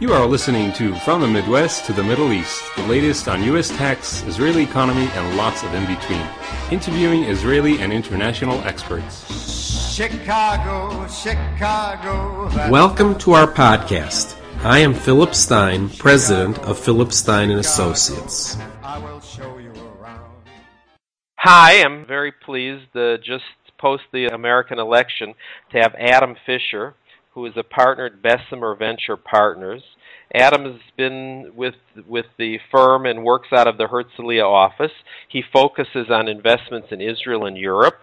You are listening to From the Midwest to the Middle East, the latest on U.S. tax, Israeli economy, and lots of in between. Interviewing Israeli and international experts. Chicago, Chicago. Welcome to our podcast. I am Philip Stein, president of Philip Stein and Associates. I will show you around. Hi, I'm very pleased uh, just post the American election to have Adam Fisher, who is a partner at Bessemer Venture Partners. Adam has been with with the firm and works out of the Herzliya office. He focuses on investments in Israel and Europe.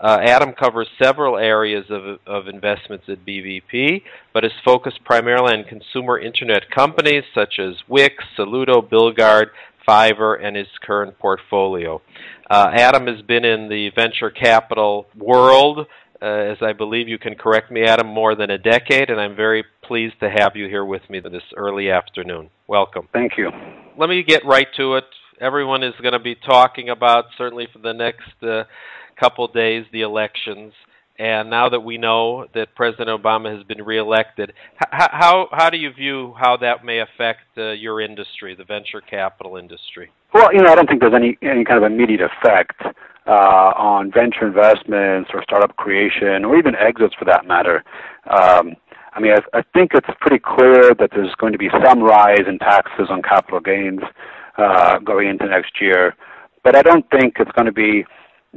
Uh, Adam covers several areas of, of investments at BVP, but is focused primarily on consumer internet companies such as Wix, Soluto, Billguard, Fiverr, and his current portfolio. Uh, Adam has been in the venture capital world uh, as I believe you can correct me, Adam, more than a decade, and I'm very pleased to have you here with me this early afternoon. Welcome. Thank you. Let me get right to it. Everyone is going to be talking about, certainly for the next uh, couple days, the elections. And now that we know that President Obama has been reelected, h- how how do you view how that may affect uh, your industry, the venture capital industry? Well, you know, I don't think there's any any kind of immediate effect uh, on venture investments or startup creation or even exits for that matter. Um, I mean, I, I think it's pretty clear that there's going to be some rise in taxes on capital gains uh, going into next year, but I don't think it's going to be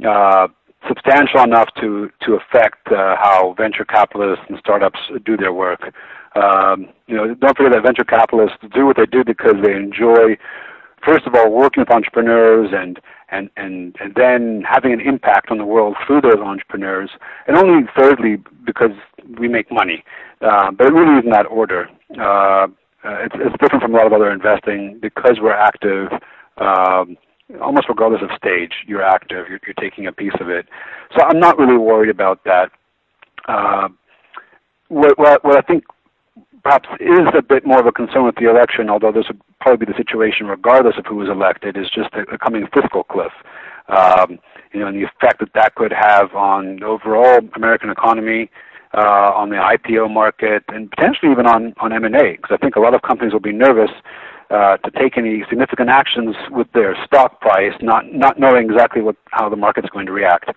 uh, substantial enough to to affect uh, how venture capitalists and startups do their work. Um, you know, don't forget that venture capitalists do what they do because they enjoy, first of all, working with entrepreneurs and and and and then having an impact on the world through those entrepreneurs, and only thirdly because we make money. Uh, but it really is in that order. Uh, uh, it's, it's different from a lot of other investing because we're active. Um, almost regardless of stage, you're active, you're, you're taking a piece of it. So I'm not really worried about that. Uh, what, what, what I think perhaps is a bit more of a concern with the election, although this would probably be the situation regardless of who was elected, is just the coming fiscal cliff. Um, you know, and the effect that that could have on the overall American economy, uh, on the IPO market, and potentially even on on M&A, because I think a lot of companies will be nervous uh, to take any significant actions with their stock price, not not knowing exactly what how the market's going to react.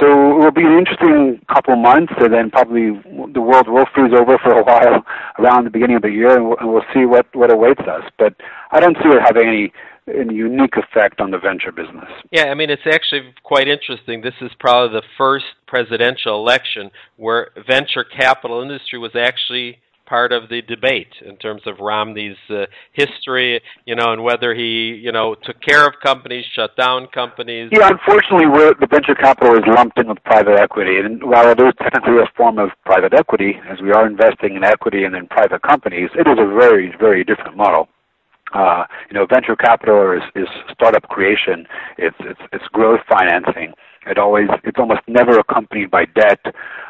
So it will be an interesting couple of months, and then probably the world will freeze over for a while around the beginning of the year, and we'll, see what what awaits us. But I don't see it having any any unique effect on the venture business. Yeah, I mean, it's actually quite interesting. This is probably the first presidential election where venture capital industry was actually part of the debate in terms of Romney's uh, history, you know, and whether he, you know, took care of companies, shut down companies. Yeah, unfortunately, the venture capital is lumped in with private equity, and while it is technically a form of private equity, as we are investing in equity and in private companies, it is a very, very different model. Uh, you know, venture capital is, is startup creation. It's, it's it's growth financing. It always it's almost never accompanied by debt.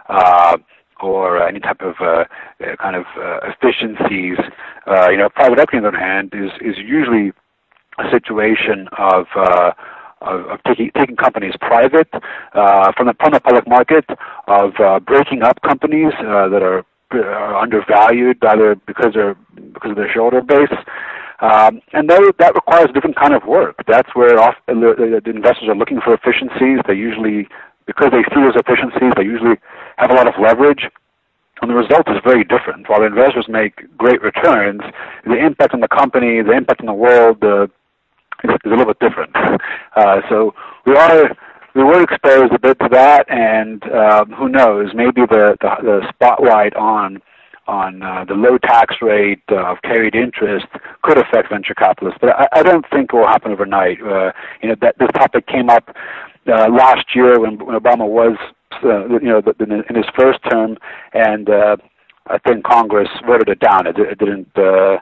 Uh, or any type of uh, uh, kind of uh, efficiencies. Uh, you know, private equity, on the other hand, is is usually a situation of uh, of, of taking taking companies private uh, from the from the public market, of uh, breaking up companies uh, that are, are undervalued either because they're because of their shareholder base. Um, and that, that requires a different kind of work. That's where often the, the investors are looking for efficiencies. They usually because they see those efficiencies, they usually have a lot of leverage. And the result is very different. While investors make great returns, the impact on the company, the impact on the world, uh, is, is a little bit different. Uh, so we are we were exposed a bit to that, and um, who knows? Maybe the, the, the spotlight on on uh, the low tax rate of carried interest could affect venture capitalists, but I, I don't think it will happen overnight. Uh, you know, that this topic came up uh, last year when, when Obama was, uh, you know, in his first term, and uh, I think Congress voted it down. It, it didn't. Uh,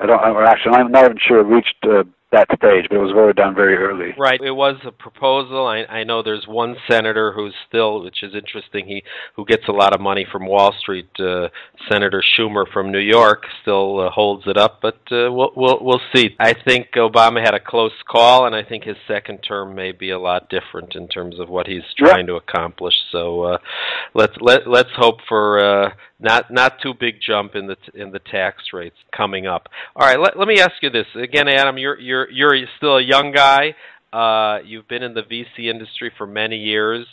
I don't. Or actually, I'm not even sure it reached uh, that stage, but it was voted down very early. Right. It was a proposal. I, I know there's one senator who's still, which is interesting, he who gets a lot of money from Wall Street. Uh, senator Schumer from New York still uh, holds it up, but uh, we'll we'll we'll see. I think Obama had a close call, and I think his second term may be a lot different in terms of what he's trying to accomplish. So uh, let's let let's hope for uh, not not too big jump in the in the tax rates coming up. All right, let, let me ask you this again, Adam. You're you're you're still a young guy. Uh, you've been in the VC industry for many years.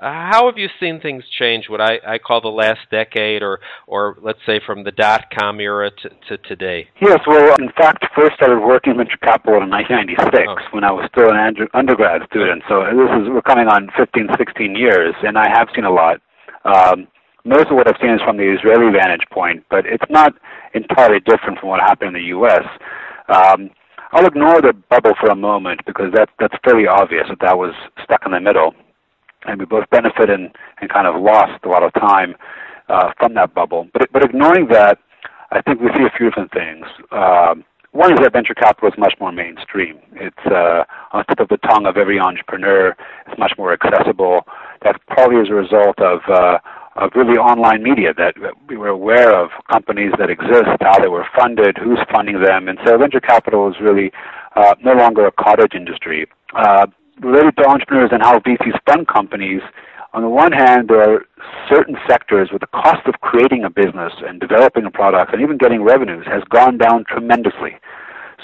Uh, how have you seen things change? What I, I call the last decade, or or let's say from the dot com era to, to today. Yes, well, in fact, first started working venture capital in 1996 oh. when I was still an undergrad student. So this is we're coming on 15, 16 years, and I have seen a lot. Um, most of what I've seen is from the Israeli vantage point, but it's not entirely different from what happened in the U.S. Um, I'll ignore the bubble for a moment because that, that's fairly obvious that that was stuck in the middle and we both benefited and, and kind of lost a lot of time uh, from that bubble. But but ignoring that, I think we see a few different things. Um, one is that venture capital is much more mainstream. It's uh, on the tip of the tongue of every entrepreneur. It's much more accessible. That's probably as a result of uh, of really online media that we were aware of companies that exist, how they were funded, who's funding them, and so venture capital is really uh, no longer a cottage industry. Uh, related to entrepreneurs and how VCs fund companies, on the one hand, there are certain sectors where the cost of creating a business and developing a product and even getting revenues has gone down tremendously.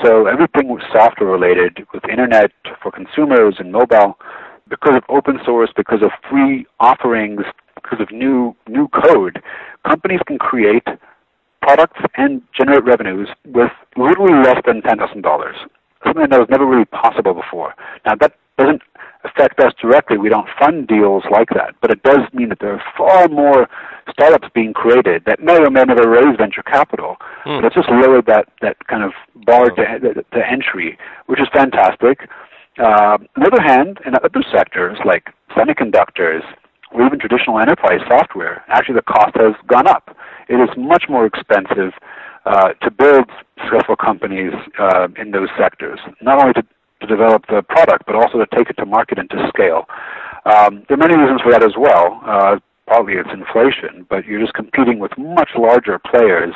So everything software related with internet for consumers and mobile, because of open source, because of free offerings, because of new new code, companies can create products and generate revenues with literally less than ten thousand dollars. Something that was never really possible before. Now that doesn't affect us directly. We don't fund deals like that, but it does mean that there are far more startups being created that may or may never raise venture capital. Mm. But it's just lowered that that kind of bar to, to entry, which is fantastic. Uh, on the other hand, in other sectors like semiconductors or even traditional enterprise software, actually the cost has gone up. It is much more expensive uh, to build successful companies uh, in those sectors, not only to to develop the product, but also to take it to market and to scale. Um, there are many reasons for that as well. Uh, it's inflation, but you're just competing with much larger players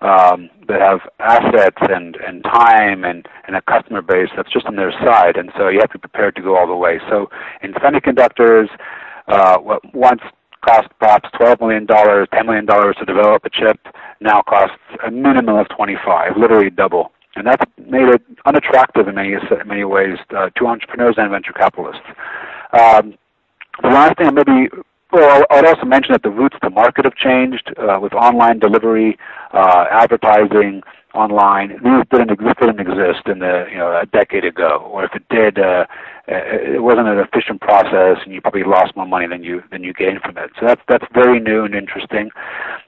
um, that have assets and, and time and, and a customer base that's just on their side, and so you have to be prepared to go all the way. So in semiconductors, once cost perhaps $12 million, $10 million to develop a chip, now costs a minimum of 25, literally double and that's made it unattractive in many many ways uh, to entrepreneurs and venture capitalists. Um, the last thing, maybe, well, I'd also mention that the routes to market have changed uh, with online delivery, uh, advertising, online. These didn't exist, didn't exist in the you know a decade ago, or if it did, uh, it wasn't an efficient process, and you probably lost more money than you than you gained from it. So that's that's very new and interesting.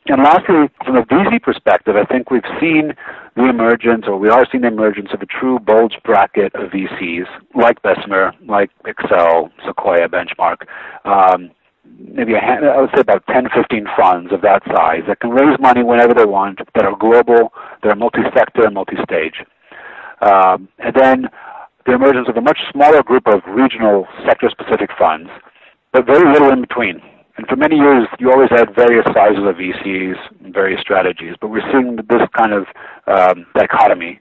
And lastly, from a VC perspective, I think we've seen the emergence, or we are seeing the emergence of a true bulge bracket of VCs like Bessemer, like Accel, Sequoia, Benchmark. Um, maybe I would say about 10, 15 funds of that size that can raise money whenever they want, that are global, that are multi-sector and multi-stage. Um, and then the emergence of a much smaller group of regional sector-specific funds, but very little in between. And for many years, you always had various sizes of VCs, and various strategies, but we're seeing this kind of um, dichotomy.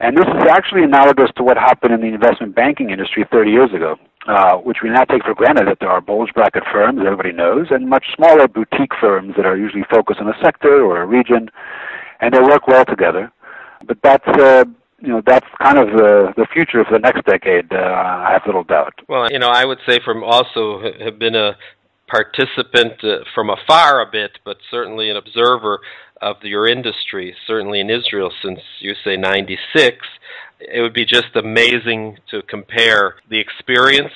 And this is actually analogous to what happened in the investment banking industry 30 years ago. Uh, which we now take for granted that there are bulge bracket firms, everybody knows, and much smaller boutique firms that are usually focused on a sector or a region, and they work well together. But that's uh, you know that's kind of the the future for the next decade. Uh, I have little doubt. Well, you know, I would say from also have been a participant uh, from afar a bit, but certainly an observer of your industry, certainly in Israel since you say 96 it would be just amazing to compare the experience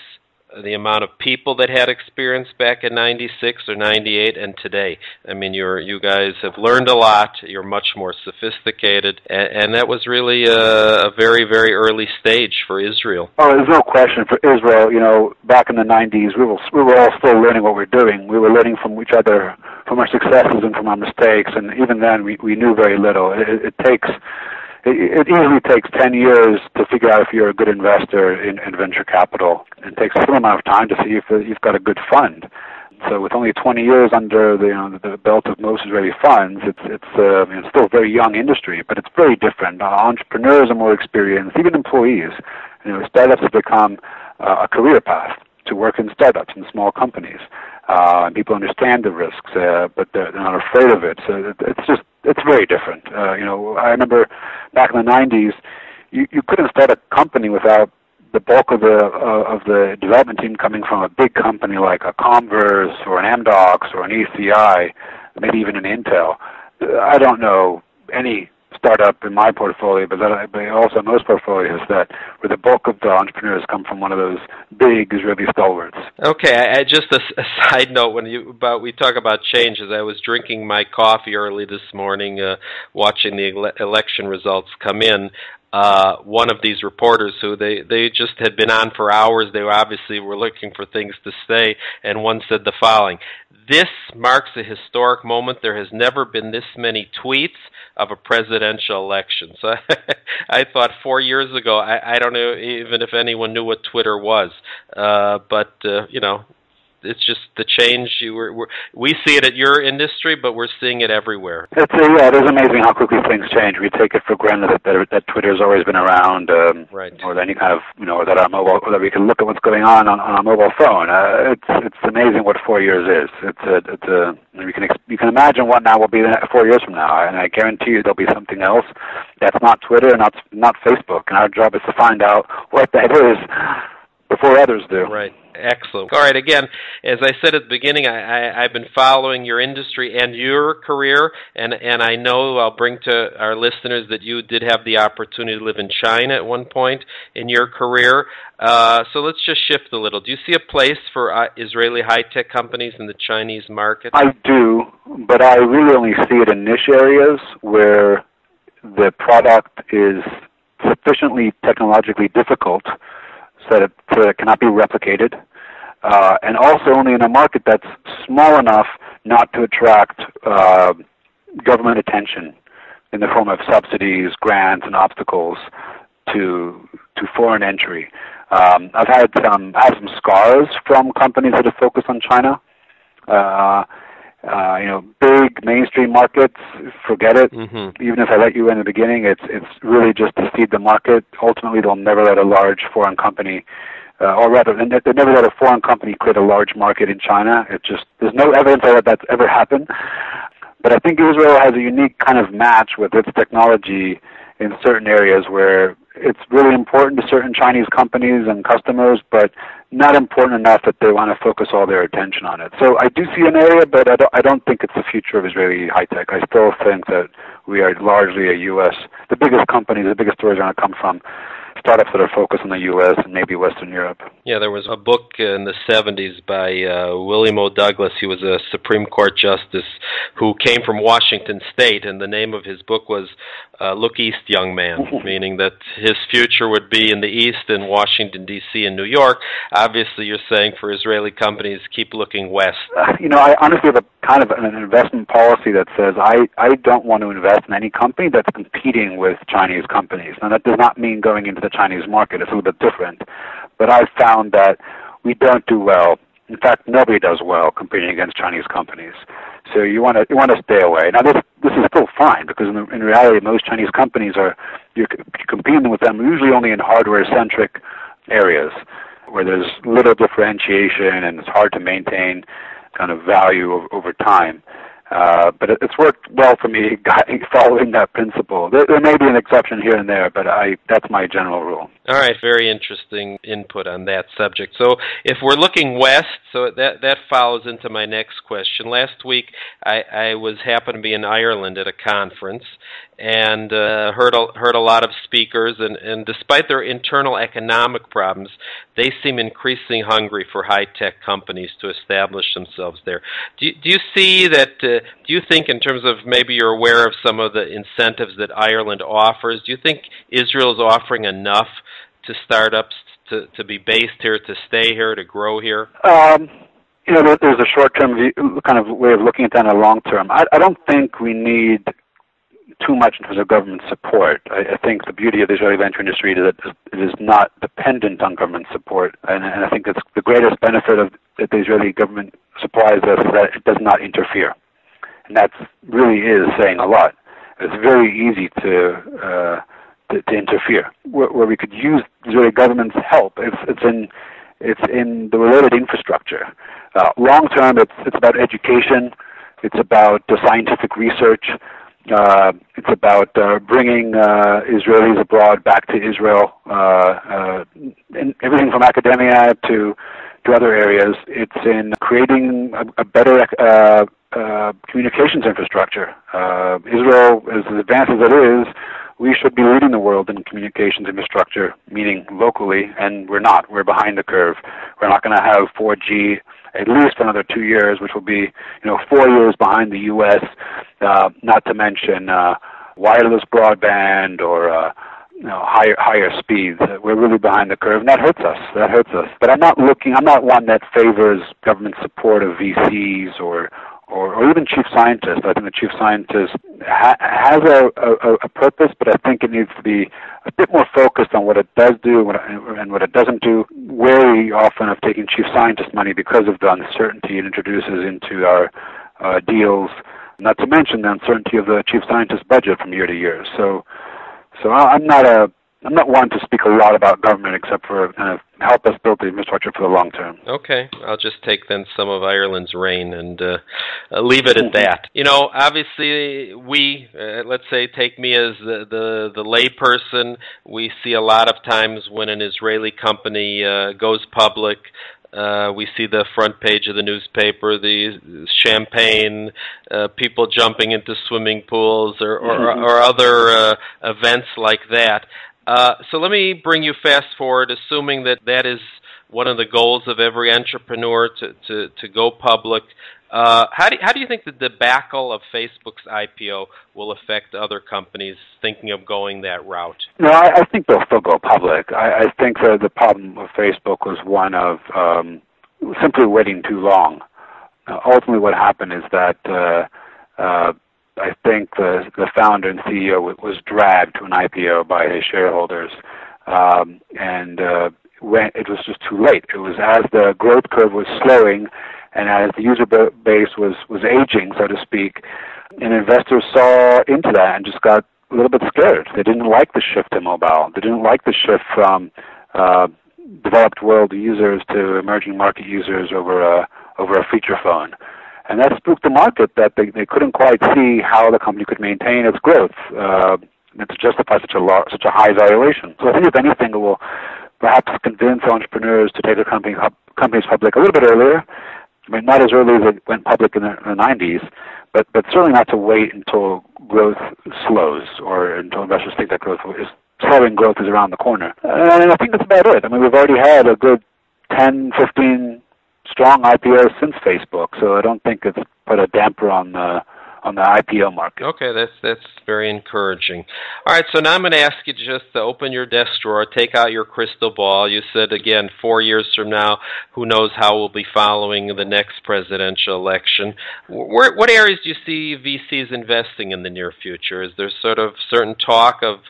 the amount of people that had experience back in 96 or 98 and today. I mean you're you guys have learned a lot. You're much more sophisticated. And, and that was really a, a, very very early stage for israel. Oh there's no question for israel you know back in the 90s we were we were all still learning what we we're doing. We were learning from each other from our successes and from our mistakes. And even then we we knew very little. It, it takes it, it easily takes 10 years to figure out if you're a good investor in, in venture capital. It takes some amount of time to see if you've got a good fund. So with only 20 years under the, you know, the belt of most Israeli funds, it's it's, uh, it's still a very young industry, but it's very different. Uh, entrepreneurs are more experienced, even employees. You know, startups have become uh, a career path to work in startups and small companies. Uh, and people understand the risks, uh, but they're, not afraid of it. So it's just it's very different. Uh, you know, I remember back in the '90s, you, you couldn't start a company without the bulk of the uh, of the development team coming from a big company like a Comverse or an Amdocs or an ECI, maybe even an Intel. I don't know any startup in my portfolio, but, that, but also most portfolios that where the bulk of the entrepreneurs come from one of those big Israeli stalwarts. Okay, I, I, just a, a, side note when you about we talk about changes. I was drinking my coffee early this morning, uh, watching the ele- election results come in uh, one of these reporters who they they just had been on for hours. They obviously were looking for things to say, and one said the following: "This marks a historic moment. There has never been this many tweets of a presidential election." So I thought four years ago, I, I don't know even if anyone knew what Twitter was, uh, but uh, you know it's just the change. You were, we're, we see it at your industry, but we're seeing it everywhere. It's a, yeah, it is amazing how quickly things change. We take it for granted that that, that Twitter's always been around, um, right. or any kind of you know that our mobile, or that we can look at what's going on on, on our mobile phone. Uh, it's it's amazing what four years is. It's a it's a you can you can imagine what now will be four years from now, and I guarantee you there'll be something else that's not Twitter and not not Facebook. And our job is to find out what that is before others do. Right. Excellent. All right. Again, as I said at the beginning, I, I, I've been following your industry and your career, and and I know I'll bring to our listeners that you did have the opportunity to live in China at one point in your career. Uh, so let's just shift a little. Do you see a place for uh, Israeli high tech companies in the Chinese market? I do, but I really only see it in niche areas where the product is sufficiently technologically difficult so that, it, so it cannot be replicated, uh, and also only in a market that's small enough not to attract uh, government attention in the form of subsidies, grants, and obstacles to to foreign entry. Um, I've had some I have some scars from companies that have focused on China. Uh, uh, you know, big mainstream markets, forget it. Mm-hmm. Even if I let you in the beginning, it's it's really just to seed the market. Ultimately, they'll never let a large foreign company, uh, or rather, they never let a foreign company create a large market in China. It just there's no evidence that that's ever happened. But I think Israel has a unique kind of match with its technology in certain areas where it's really important to certain Chinese companies and customers, but not important enough that they want to focus all their attention on it. So I do see an area, but I don't, I don't think it's the future of Israeli high tech. I still think that we are largely a U.S. The biggest companies, the biggest stories are going to come from startups that are focused on the U.S. and maybe Western Europe. Yeah, there was a book in the 70s by uh, William O. Douglas. He was a Supreme Court justice who came from Washington State, and the name of his book was uh, Look East, Young Man, meaning that his future would be in the East, in Washington, D.C., and New York. Obviously, you're saying for Israeli companies, keep looking west. Uh, you know, I honestly have a kind of an investment policy that says I, I don't want to invest in any company that's competing with Chinese companies. Now, that does not mean going into the Chinese market. It's a little bit different. But I've found that we don't do well. In fact, nobody does well competing against Chinese companies. So you want to you want to stay away. Now this this is still fine because in, in reality most Chinese companies are you're, competing with them usually only in hardware centric areas where there's little differentiation and it's hard to maintain kind of value over, over time. Uh, but it, it's worked well for me following that principle. There, there may be an exception here and there, but I that's my general rule. All right, very interesting input on that subject. So, if we're looking west, so that that follows into my next question. Last week, I, I was happened to be in Ireland at a conference and uh, heard a, heard a lot of speakers, and, and despite their internal economic problems, they seem increasingly hungry for high tech companies to establish themselves there. Do you, do you see that? Uh, do you think, in terms of maybe you're aware of some of the incentives that Ireland offers? Do you think Israel is offering enough? to startups to, to be based here, to stay here, to grow here? Um, you know, there's a short-term view, kind of way of looking at that and a long-term. I, I don't think we need too much in terms of government support. I, I think the beauty of the Israeli venture industry is that it is not dependent on government support, and, and I think it's the greatest benefit of that the Israeli government supplies us is that it does not interfere, and that really is saying a lot. It's very easy to uh, to, to interfere. Where, where, we could use Israeli government's help, it's, it's in it's in the related infrastructure. Uh, long term, it's it's about education, it's about uh, scientific research, uh, it's about uh, bringing uh, Israelis abroad back to Israel, uh, uh, in everything from academia to to other areas. It's in creating a, a better uh, communications infrastructure. Israel, as advanced as it is, we should be leading the world in communications infrastructure, meaning locally, and we're not. We're behind the curve. We're not going to have 4G at least another two years, which will be, you know, four years behind the U.S. Uh, not to mention uh, wireless broadband or uh, you know, higher higher speeds. We're really behind the curve, and that hurts us. That hurts us. But I'm not looking. I'm not one that favors government support of VCs or or, or even chief scientists. I think the chief scientist ha- has a, a, a purpose, but I think it needs to be a bit more focused on what it does do and what it, and what it doesn't do. Wary often of taking chief scientist money because of the uncertainty it introduces into our uh, deals. Not to mention the uncertainty of the chief scientist budget from year to year. So, so I'm not a I'm not one to speak a lot about government except for kind of help us build the infrastructure for the long term. Okay, I'll just take then some of Ireland's rain and uh, uh, leave it at mm-hmm. that. You know, obviously we, uh, let's say, take me as the, the the layperson. We see a lot of times when an Israeli company uh, goes public, uh, we see the front page of the newspaper, the champagne, uh, people jumping into swimming pools, or or, mm-hmm. or other uh, events like that. Uh, so let me bring you fast forward, assuming that that is one of the goals of every entrepreneur to, to, to go public. Uh, how, do, how do you think the debacle of Facebook's IPO will affect other companies thinking of going that route? No, I, I think they'll still go public. I, I think the, the problem with Facebook was one of um, simply waiting too long. Ultimately, what happened is that uh, uh, I think the the founder and CEO was dragged to an IPO by his shareholders, um, and uh, when it was just too late. It was as the growth curve was slowing, and as the user base was was aging, so to speak, and investors saw into that and just got a little bit scared. They didn't like the shift to mobile. They didn't like the shift from uh, developed world users to emerging market users over a over a feature phone and that spooked the market that they, they couldn't quite see how the company could maintain its growth uh, and to justify such a large, such a high valuation. So I think if anything, it will perhaps convince entrepreneurs to take their company, companies public a little bit earlier. I mean, not as early as it went public in the, in the 90s, but but certainly not to wait until growth slows or until investors think that growth is slowing growth is around the corner. And I think that's about it. I mean, we've already had a good 10, 15 strong IPO since Facebook, so I don't think it's put a damper on the on the IPO market. Okay, that's that's very encouraging. All right, so now I'm going to ask you just to open your desk drawer, take out your crystal ball. You said again, four years from now, who knows how we'll be following the next presidential election. Where, what areas do you see VCs investing in the near future? Is there sort of certain talk of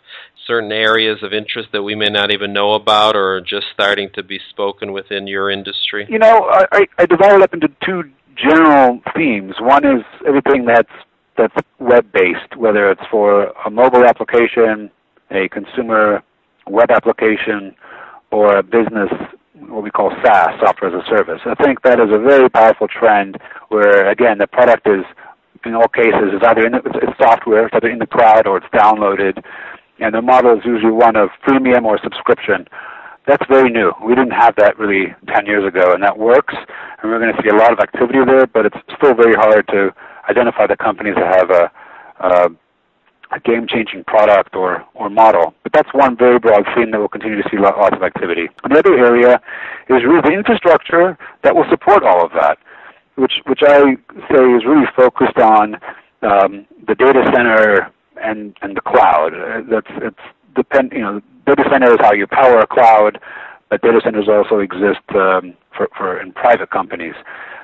certain areas of interest that we may not even know about or just starting to be spoken within your industry? You know, I, I divided up into two general themes. One is everything that's that's web based, whether it's for a mobile application, a consumer web application, or a business what we call SaaS, software as a service. I think that is a very powerful trend where again the product is in all cases is either in the, it's software, it's either in the cloud or it's downloaded and the model is usually one of freemium or subscription. That's very new. We didn't have that really 10 years ago, and that works. And we're going to see a lot of activity there, but it's still very hard to identify the companies that have a, a, a game-changing product or, or model. But that's one very broad theme that we'll continue to see lots of activity. Another area is really the infrastructure that will support all of that, which, which I say is really focused on um, the data center and and the cloud. That's it's depend. You know, data center is how you power a cloud, but data centers also exist um, for for in private companies.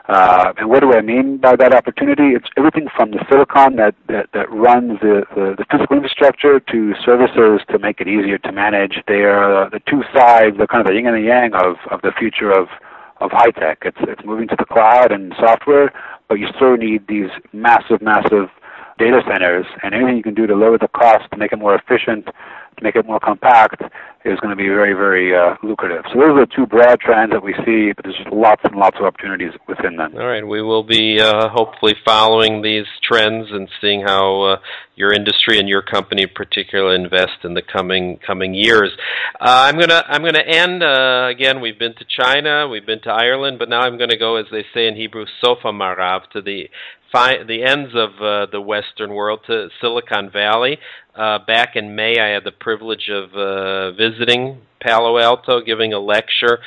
Uh, and what do I mean by that opportunity? It's everything from the silicon that, that, that runs the, the, the physical infrastructure to services to make it easier to manage. They are uh, the two sides, the kind of the yin and the yang of, of the future of, of high tech. It's, it's moving to the cloud and software, but you still need these massive, massive data centers and anything you can do to lower the cost to make it more efficient to make it more compact is going to be very, very uh, lucrative. So those are the two broad trends that we see, but there's just lots and lots of opportunities within them. All right, we will be uh, hopefully following these trends and seeing how uh, your industry and your company in particular invest in the coming coming years. Uh, I'm gonna I'm gonna end uh, again. We've been to China, we've been to Ireland, but now I'm going to go, as they say in Hebrew, Sofa Marav, to the fi- the ends of uh, the Western world to Silicon Valley. Uh, back in May, I had the privilege of uh, visiting Palo Alto, giving a lecture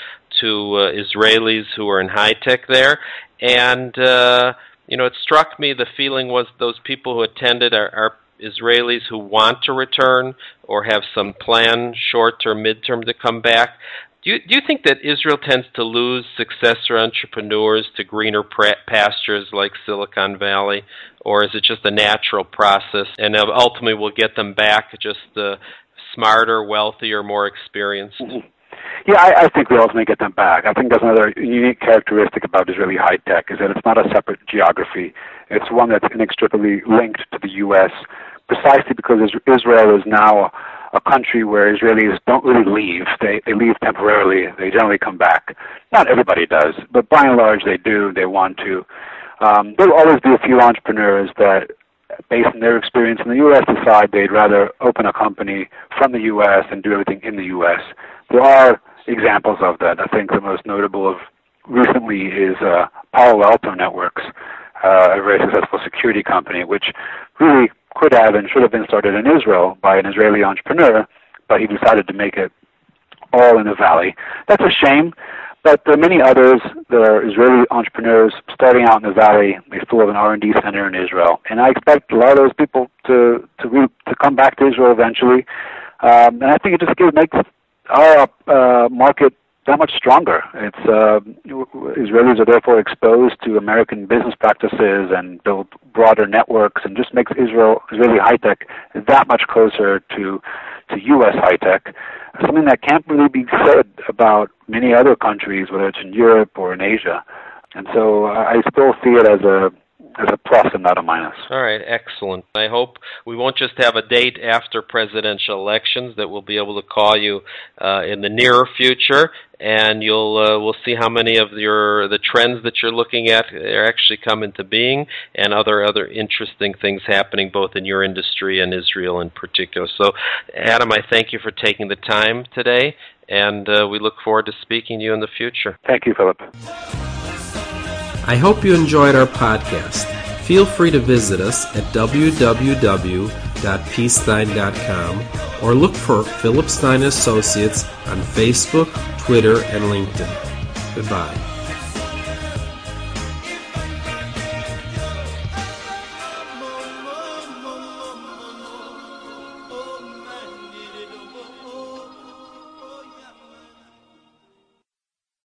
to uh, Israelis who are in high tech there, and uh, you know, it struck me the feeling was those people who attended are, are Israelis who want to return or have some plan, short term, midterm, to come back. Do you, do you think that Israel tends to lose successor entrepreneurs to greener pastures like Silicon Valley, or is it just a natural process and ultimately we'll get them back just the smarter, wealthier, more experienced? Mm-hmm. Yeah, I, I think we ultimately get them back. I think that's another unique characteristic about Israeli high tech is that it's not a separate geography. It's one that's inextricably linked to the U.S. precisely because Israel is now a country where Israelis don't really leave. They they leave temporarily. They generally come back. Not everybody does, but by and large they do. They want to. Um, there'll always be a few entrepreneurs that, based on their experience in the U.S., decide they'd rather open a company from the U.S. and do everything in the U.S. There are examples of that. I think the most notable of recently is uh, Palo Alto Networks, uh, a very successful security company, which really could have and should have been started in Israel by an Israeli entrepreneur, but he decided to make it all in the valley. That's a shame, but there are many others that are Israeli entrepreneurs starting out in the valley. They still have an R&D center in Israel, and I expect a lot of those people to to re- to come back to Israel eventually. Um, and I think it just gives makes our uh, market that much stronger. It's uh, Israelis are therefore exposed to American business practices and build broader networks, and just makes Israel Israeli high tech that much closer to to U.S. high tech. Something that can't really be said about many other countries, whether it's in Europe or in Asia. And so I still see it as a as a plus and not a minus. All right, excellent. I hope we won't just have a date after presidential elections that we'll be able to call you uh, in the nearer future, and you'll uh, we'll see how many of your the trends that you're looking at are actually come into being, and other other interesting things happening both in your industry and Israel in particular. So, Adam, I thank you for taking the time today, and uh, we look forward to speaking to you in the future. Thank you, Philip. I hope you enjoyed our podcast. Feel free to visit us at www.pstein.com or look for Philip Stein Associates on Facebook, Twitter, and LinkedIn. Goodbye.